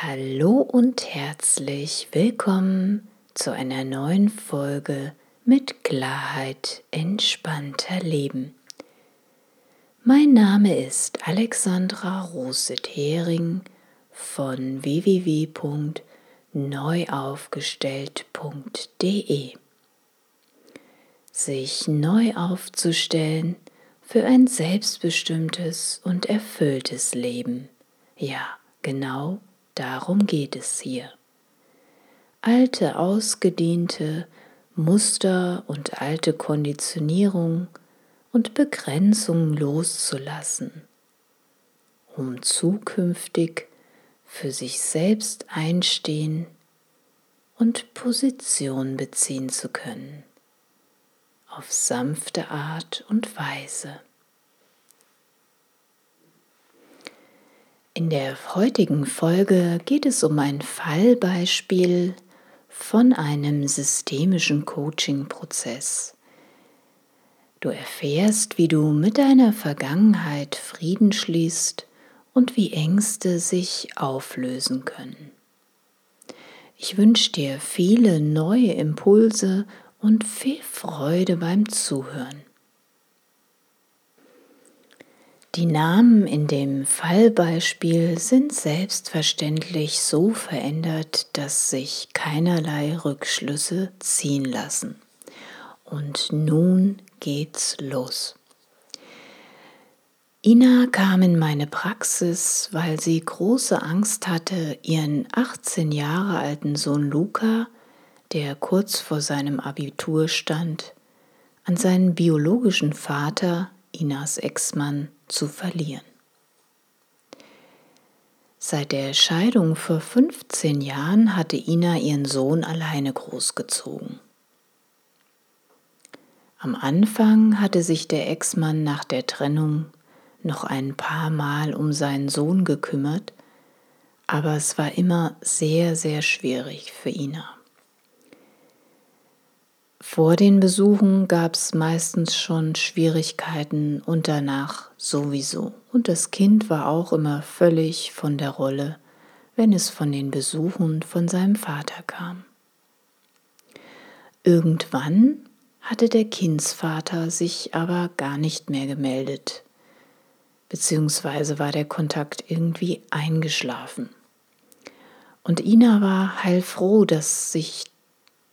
Hallo und herzlich willkommen zu einer neuen Folge mit Klarheit entspannter Leben. Mein Name ist Alexandra Roset-Hering von www.neuaufgestellt.de. Sich neu aufzustellen für ein selbstbestimmtes und erfülltes Leben. Ja, genau Darum geht es hier. Alte, ausgediente Muster und alte Konditionierung und Begrenzungen loszulassen, um zukünftig für sich selbst einstehen und Position beziehen zu können, auf sanfte Art und Weise. In der heutigen Folge geht es um ein Fallbeispiel von einem systemischen Coaching-Prozess. Du erfährst, wie du mit deiner Vergangenheit Frieden schließt und wie Ängste sich auflösen können. Ich wünsche dir viele neue Impulse und viel Freude beim Zuhören. Die Namen in dem Fallbeispiel sind selbstverständlich so verändert, dass sich keinerlei Rückschlüsse ziehen lassen. Und nun geht's los. Ina kam in meine Praxis, weil sie große Angst hatte, ihren 18 Jahre alten Sohn Luca, der kurz vor seinem Abitur stand, an seinen biologischen Vater, Inas Ex-Mann, zu verlieren. Seit der Scheidung vor 15 Jahren hatte Ina ihren Sohn alleine großgezogen. Am Anfang hatte sich der Ex-Mann nach der Trennung noch ein paar Mal um seinen Sohn gekümmert, aber es war immer sehr, sehr schwierig für Ina. Vor den Besuchen gab es meistens schon Schwierigkeiten und danach sowieso. Und das Kind war auch immer völlig von der Rolle, wenn es von den Besuchen von seinem Vater kam. Irgendwann hatte der Kindsvater sich aber gar nicht mehr gemeldet, beziehungsweise war der Kontakt irgendwie eingeschlafen. Und Ina war heilfroh, dass sich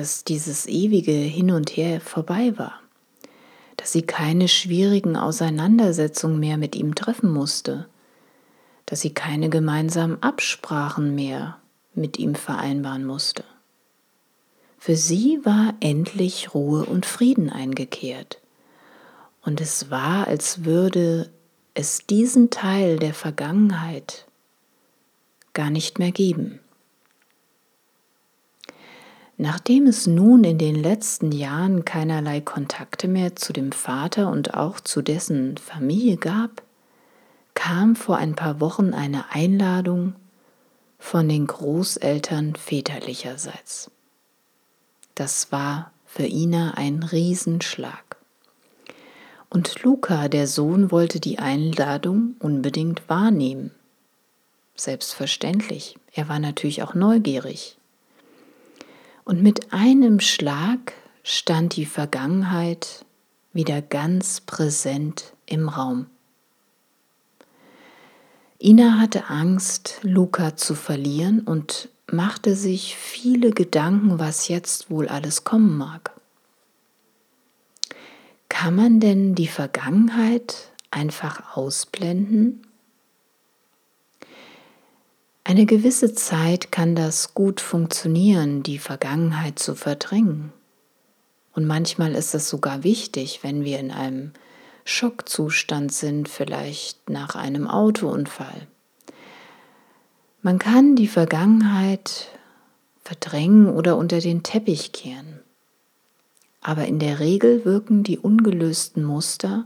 dass dieses ewige Hin und Her vorbei war, dass sie keine schwierigen Auseinandersetzungen mehr mit ihm treffen musste, dass sie keine gemeinsamen Absprachen mehr mit ihm vereinbaren musste. Für sie war endlich Ruhe und Frieden eingekehrt, und es war, als würde es diesen Teil der Vergangenheit gar nicht mehr geben. Nachdem es nun in den letzten Jahren keinerlei Kontakte mehr zu dem Vater und auch zu dessen Familie gab, kam vor ein paar Wochen eine Einladung von den Großeltern väterlicherseits. Das war für Ina ein Riesenschlag. Und Luca, der Sohn, wollte die Einladung unbedingt wahrnehmen. Selbstverständlich, er war natürlich auch neugierig. Und mit einem Schlag stand die Vergangenheit wieder ganz präsent im Raum. Ina hatte Angst, Luca zu verlieren und machte sich viele Gedanken, was jetzt wohl alles kommen mag. Kann man denn die Vergangenheit einfach ausblenden? Eine gewisse Zeit kann das gut funktionieren, die Vergangenheit zu verdrängen. Und manchmal ist es sogar wichtig, wenn wir in einem Schockzustand sind, vielleicht nach einem Autounfall. Man kann die Vergangenheit verdrängen oder unter den Teppich kehren. Aber in der Regel wirken die ungelösten Muster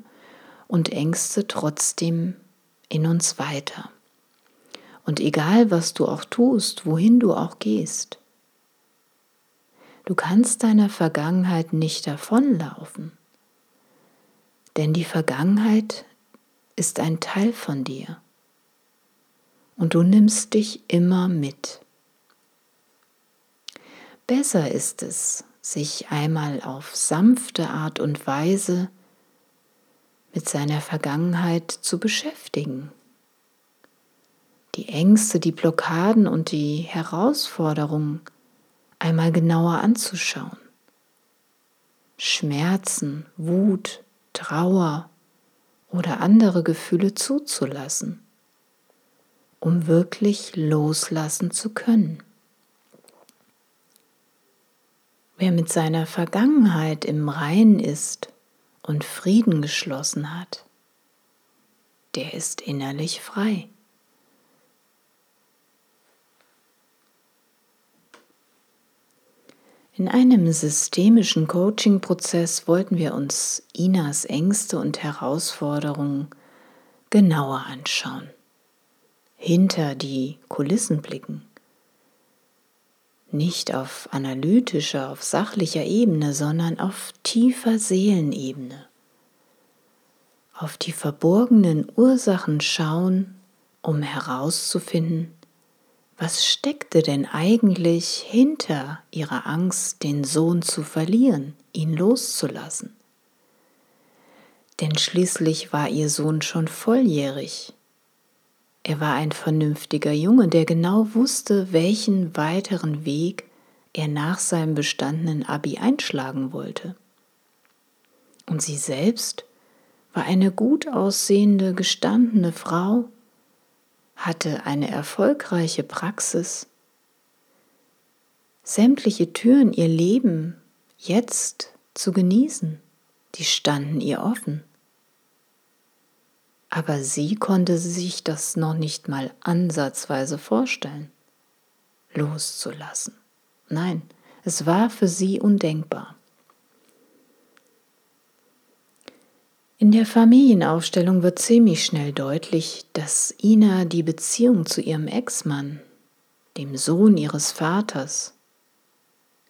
und Ängste trotzdem in uns weiter. Und egal, was du auch tust, wohin du auch gehst, du kannst deiner Vergangenheit nicht davonlaufen. Denn die Vergangenheit ist ein Teil von dir. und du nimmst dich immer mit. Besser ist es, sich einmal auf sanfte Art und Weise mit seiner Vergangenheit zu beschäftigen. Die Ängste, die Blockaden und die Herausforderungen einmal genauer anzuschauen. Schmerzen, Wut, Trauer oder andere Gefühle zuzulassen, um wirklich loslassen zu können. Wer mit seiner Vergangenheit im Reinen ist und Frieden geschlossen hat, der ist innerlich frei. In einem systemischen Coaching-Prozess wollten wir uns Inas Ängste und Herausforderungen genauer anschauen, hinter die Kulissen blicken. Nicht auf analytischer, auf sachlicher Ebene, sondern auf tiefer Seelenebene. Auf die verborgenen Ursachen schauen, um herauszufinden, was steckte denn eigentlich hinter ihrer Angst, den Sohn zu verlieren, ihn loszulassen? Denn schließlich war ihr Sohn schon volljährig. Er war ein vernünftiger Junge, der genau wusste, welchen weiteren Weg er nach seinem bestandenen Abi einschlagen wollte. Und sie selbst war eine gut aussehende, gestandene Frau, hatte eine erfolgreiche Praxis. Sämtliche Türen ihr Leben jetzt zu genießen, die standen ihr offen. Aber sie konnte sich das noch nicht mal ansatzweise vorstellen, loszulassen. Nein, es war für sie undenkbar. In der Familienaufstellung wird ziemlich schnell deutlich, dass Ina die Beziehung zu ihrem Ex-Mann, dem Sohn ihres Vaters,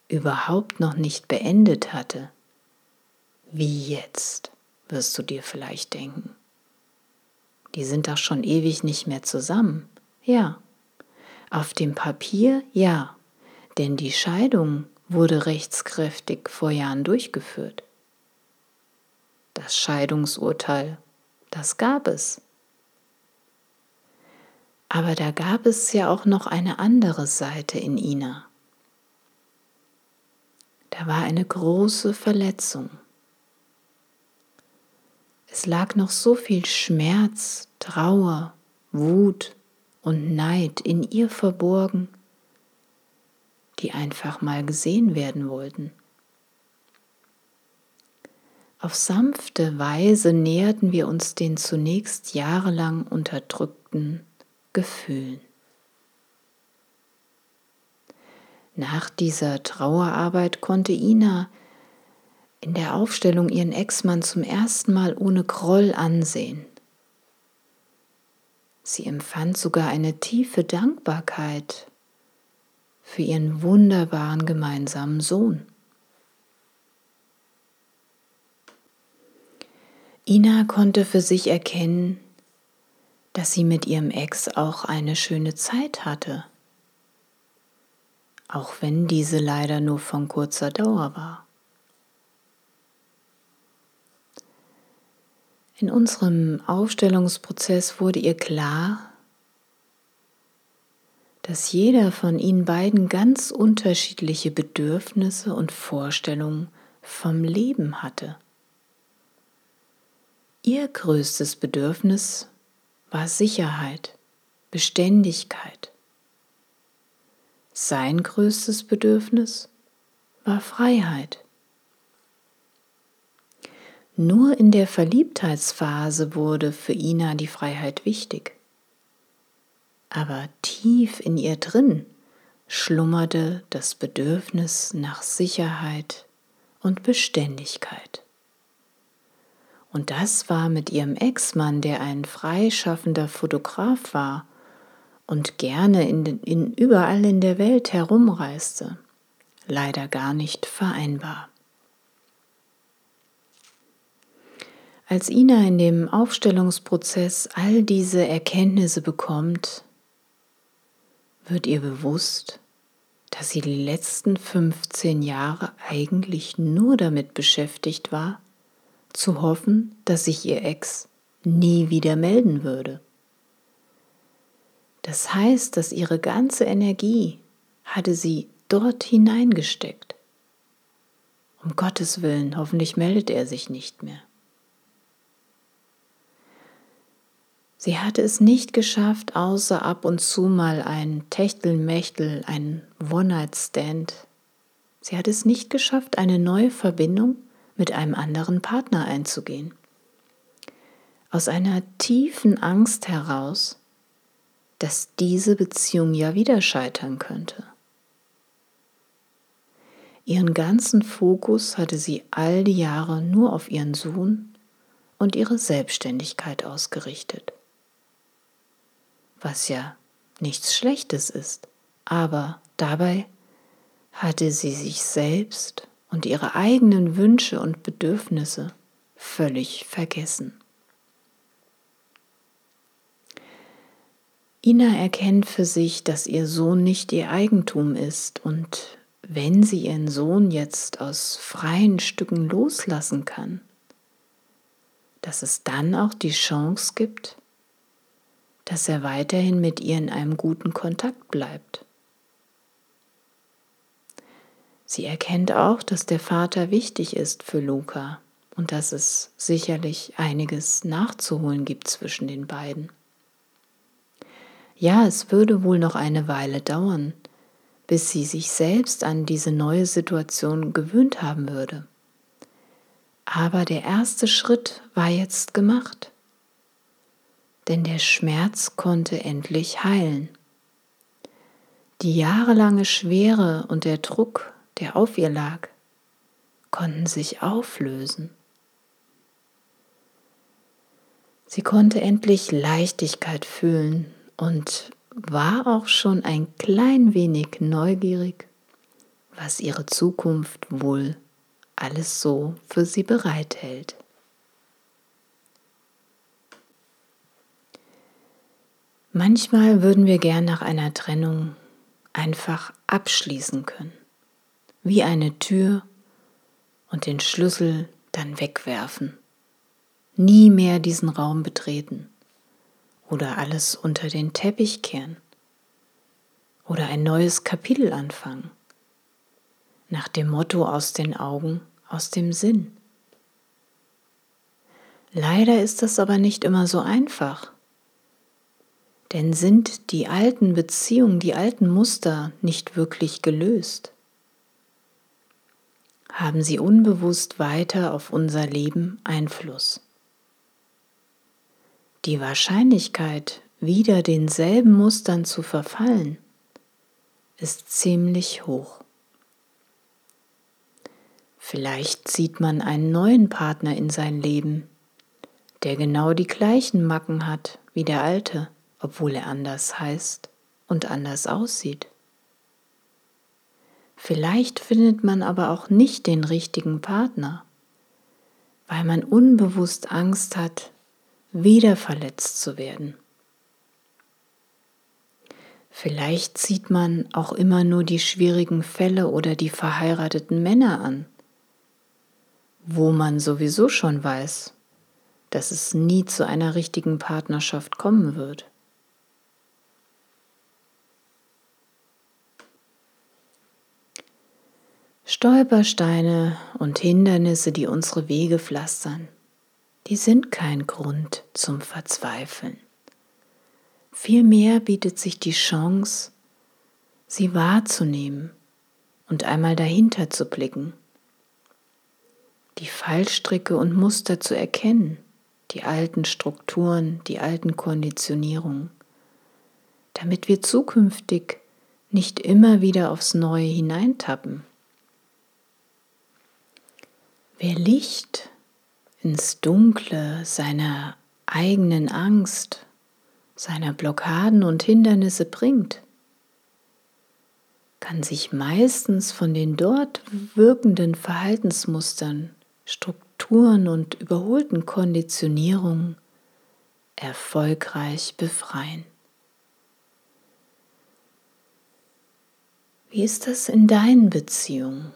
überhaupt noch nicht beendet hatte. Wie jetzt, wirst du dir vielleicht denken. Die sind doch schon ewig nicht mehr zusammen. Ja, auf dem Papier ja, denn die Scheidung wurde rechtskräftig vor Jahren durchgeführt das Scheidungsurteil, das gab es. Aber da gab es ja auch noch eine andere Seite in Ina. Da war eine große Verletzung. Es lag noch so viel Schmerz, Trauer, Wut und Neid in ihr verborgen, die einfach mal gesehen werden wollten. Auf sanfte Weise näherten wir uns den zunächst jahrelang unterdrückten Gefühlen. Nach dieser Trauerarbeit konnte Ina in der Aufstellung ihren Ex-Mann zum ersten Mal ohne Groll ansehen. Sie empfand sogar eine tiefe Dankbarkeit für ihren wunderbaren gemeinsamen Sohn. Ina konnte für sich erkennen, dass sie mit ihrem Ex auch eine schöne Zeit hatte, auch wenn diese leider nur von kurzer Dauer war. In unserem Aufstellungsprozess wurde ihr klar, dass jeder von ihnen beiden ganz unterschiedliche Bedürfnisse und Vorstellungen vom Leben hatte. Ihr größtes Bedürfnis war Sicherheit, Beständigkeit. Sein größtes Bedürfnis war Freiheit. Nur in der Verliebtheitsphase wurde für Ina die Freiheit wichtig. Aber tief in ihr drin schlummerte das Bedürfnis nach Sicherheit und Beständigkeit. Und das war mit ihrem Ex-Mann, der ein freischaffender Fotograf war und gerne in, in, überall in der Welt herumreiste, leider gar nicht vereinbar. Als Ina in dem Aufstellungsprozess all diese Erkenntnisse bekommt, wird ihr bewusst, dass sie die letzten 15 Jahre eigentlich nur damit beschäftigt war, zu hoffen, dass sich ihr Ex nie wieder melden würde. Das heißt, dass ihre ganze Energie hatte sie dort hineingesteckt. Um Gottes Willen, hoffentlich meldet er sich nicht mehr. Sie hatte es nicht geschafft, außer ab und zu mal ein Techtelmechtel, ein One-Night-Stand. Sie hat es nicht geschafft, eine neue Verbindung mit einem anderen Partner einzugehen. Aus einer tiefen Angst heraus, dass diese Beziehung ja wieder scheitern könnte. Ihren ganzen Fokus hatte sie all die Jahre nur auf ihren Sohn und ihre Selbstständigkeit ausgerichtet was ja nichts Schlechtes ist. Aber dabei hatte sie sich selbst und ihre eigenen Wünsche und Bedürfnisse völlig vergessen. Ina erkennt für sich, dass ihr Sohn nicht ihr Eigentum ist und wenn sie ihren Sohn jetzt aus freien Stücken loslassen kann, dass es dann auch die Chance gibt, dass er weiterhin mit ihr in einem guten Kontakt bleibt. Sie erkennt auch, dass der Vater wichtig ist für Luca und dass es sicherlich einiges nachzuholen gibt zwischen den beiden. Ja, es würde wohl noch eine Weile dauern, bis sie sich selbst an diese neue Situation gewöhnt haben würde. Aber der erste Schritt war jetzt gemacht denn der Schmerz konnte endlich heilen. Die jahrelange Schwere und der Druck, der auf ihr lag, konnten sich auflösen. Sie konnte endlich Leichtigkeit fühlen und war auch schon ein klein wenig neugierig, was ihre Zukunft wohl alles so für sie bereithält. Manchmal würden wir gern nach einer Trennung einfach abschließen können, wie eine Tür und den Schlüssel dann wegwerfen, nie mehr diesen Raum betreten oder alles unter den Teppich kehren oder ein neues Kapitel anfangen, nach dem Motto aus den Augen, aus dem Sinn. Leider ist das aber nicht immer so einfach denn sind die alten Beziehungen, die alten Muster nicht wirklich gelöst? Haben sie unbewusst weiter auf unser Leben Einfluss? Die Wahrscheinlichkeit, wieder denselben Mustern zu verfallen, ist ziemlich hoch. Vielleicht sieht man einen neuen Partner in sein Leben, der genau die gleichen Macken hat wie der alte obwohl er anders heißt und anders aussieht. Vielleicht findet man aber auch nicht den richtigen Partner, weil man unbewusst Angst hat, wieder verletzt zu werden. Vielleicht sieht man auch immer nur die schwierigen Fälle oder die verheirateten Männer an, wo man sowieso schon weiß, dass es nie zu einer richtigen Partnerschaft kommen wird. Stolpersteine und Hindernisse, die unsere Wege pflastern, die sind kein Grund zum Verzweifeln. Vielmehr bietet sich die Chance, sie wahrzunehmen und einmal dahinter zu blicken, die Fallstricke und Muster zu erkennen, die alten Strukturen, die alten Konditionierungen, damit wir zukünftig nicht immer wieder aufs Neue hineintappen. Wer Licht ins Dunkle seiner eigenen Angst, seiner Blockaden und Hindernisse bringt, kann sich meistens von den dort wirkenden Verhaltensmustern, Strukturen und überholten Konditionierungen erfolgreich befreien. Wie ist das in deinen Beziehungen?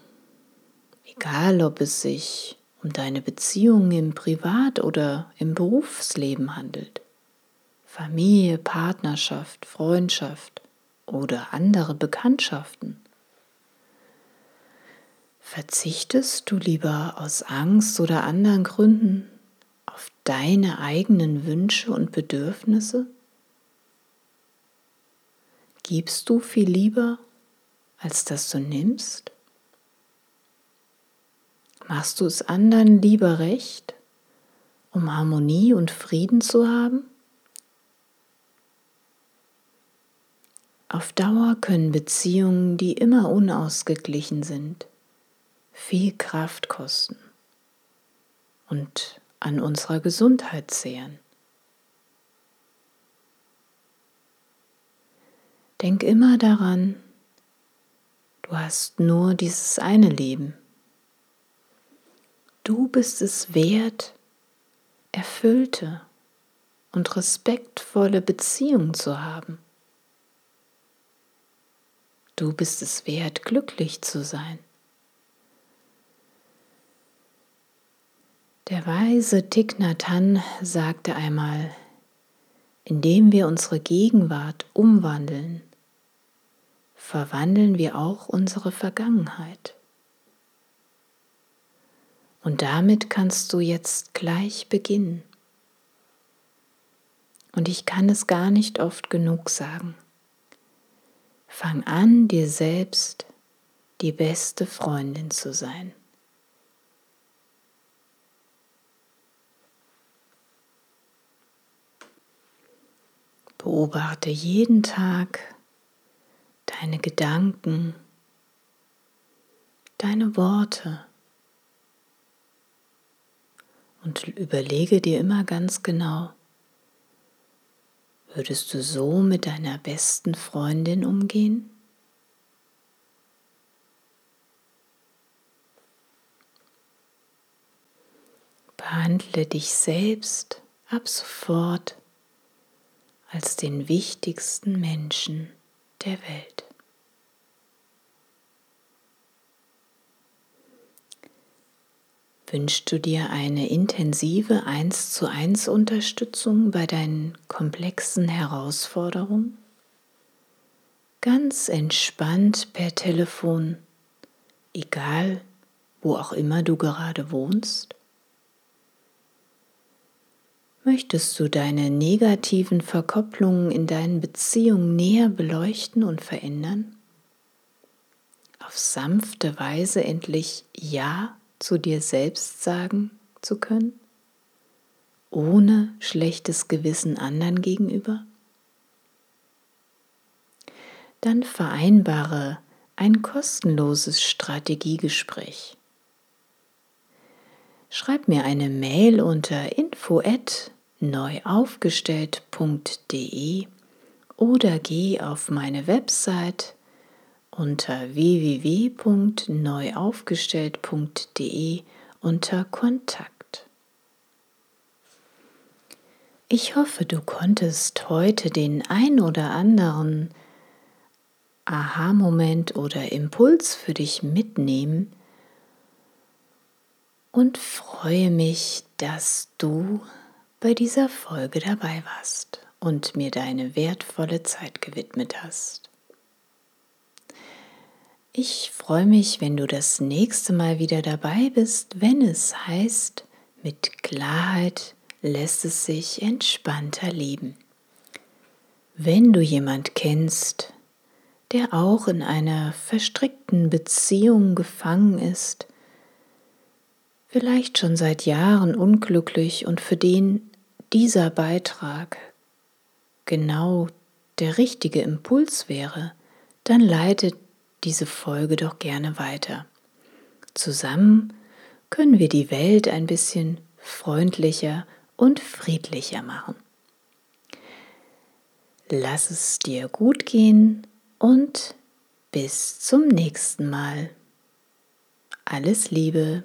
Egal, ob es sich um deine Beziehungen im Privat- oder im Berufsleben handelt. Familie, Partnerschaft, Freundschaft oder andere Bekanntschaften. Verzichtest du lieber aus Angst oder anderen Gründen auf deine eigenen Wünsche und Bedürfnisse? Gibst du viel lieber, als dass du nimmst? Machst du es anderen lieber recht, um Harmonie und Frieden zu haben? Auf Dauer können Beziehungen, die immer unausgeglichen sind, viel Kraft kosten und an unserer Gesundheit zehren. Denk immer daran, du hast nur dieses eine Leben. Du bist es wert, erfüllte und respektvolle Beziehungen zu haben. Du bist es wert, glücklich zu sein. Der weise Thich Nhat Hanh sagte einmal, indem wir unsere Gegenwart umwandeln, verwandeln wir auch unsere Vergangenheit. Und damit kannst du jetzt gleich beginnen. Und ich kann es gar nicht oft genug sagen. Fang an, dir selbst die beste Freundin zu sein. Beobachte jeden Tag deine Gedanken, deine Worte und überlege dir immer ganz genau, würdest du so mit deiner besten Freundin umgehen? Behandle dich selbst ab sofort als den wichtigsten Menschen der Welt. Wünschst du dir eine intensive 1 zu 1 Unterstützung bei deinen komplexen Herausforderungen? Ganz entspannt per Telefon, egal wo auch immer du gerade wohnst? Möchtest du deine negativen Verkopplungen in deinen Beziehungen näher beleuchten und verändern? Auf sanfte Weise endlich Ja zu dir selbst sagen zu können? Ohne schlechtes Gewissen anderen gegenüber? Dann vereinbare ein kostenloses Strategiegespräch. Schreib mir eine Mail unter info@ neuaufgestellt.de oder geh auf meine Website unter www.neuaufgestellt.de unter Kontakt. Ich hoffe, du konntest heute den ein oder anderen Aha-Moment oder Impuls für dich mitnehmen und freue mich, dass du bei dieser Folge dabei warst und mir deine wertvolle Zeit gewidmet hast. Ich freue mich, wenn du das nächste Mal wieder dabei bist, wenn es heißt, mit Klarheit lässt es sich entspannter leben. Wenn du jemand kennst, der auch in einer verstrickten Beziehung gefangen ist, vielleicht schon seit Jahren unglücklich und für den dieser Beitrag genau der richtige Impuls wäre, dann leitet diese Folge doch gerne weiter. Zusammen können wir die Welt ein bisschen freundlicher und friedlicher machen. Lass es dir gut gehen und bis zum nächsten Mal. Alles Liebe.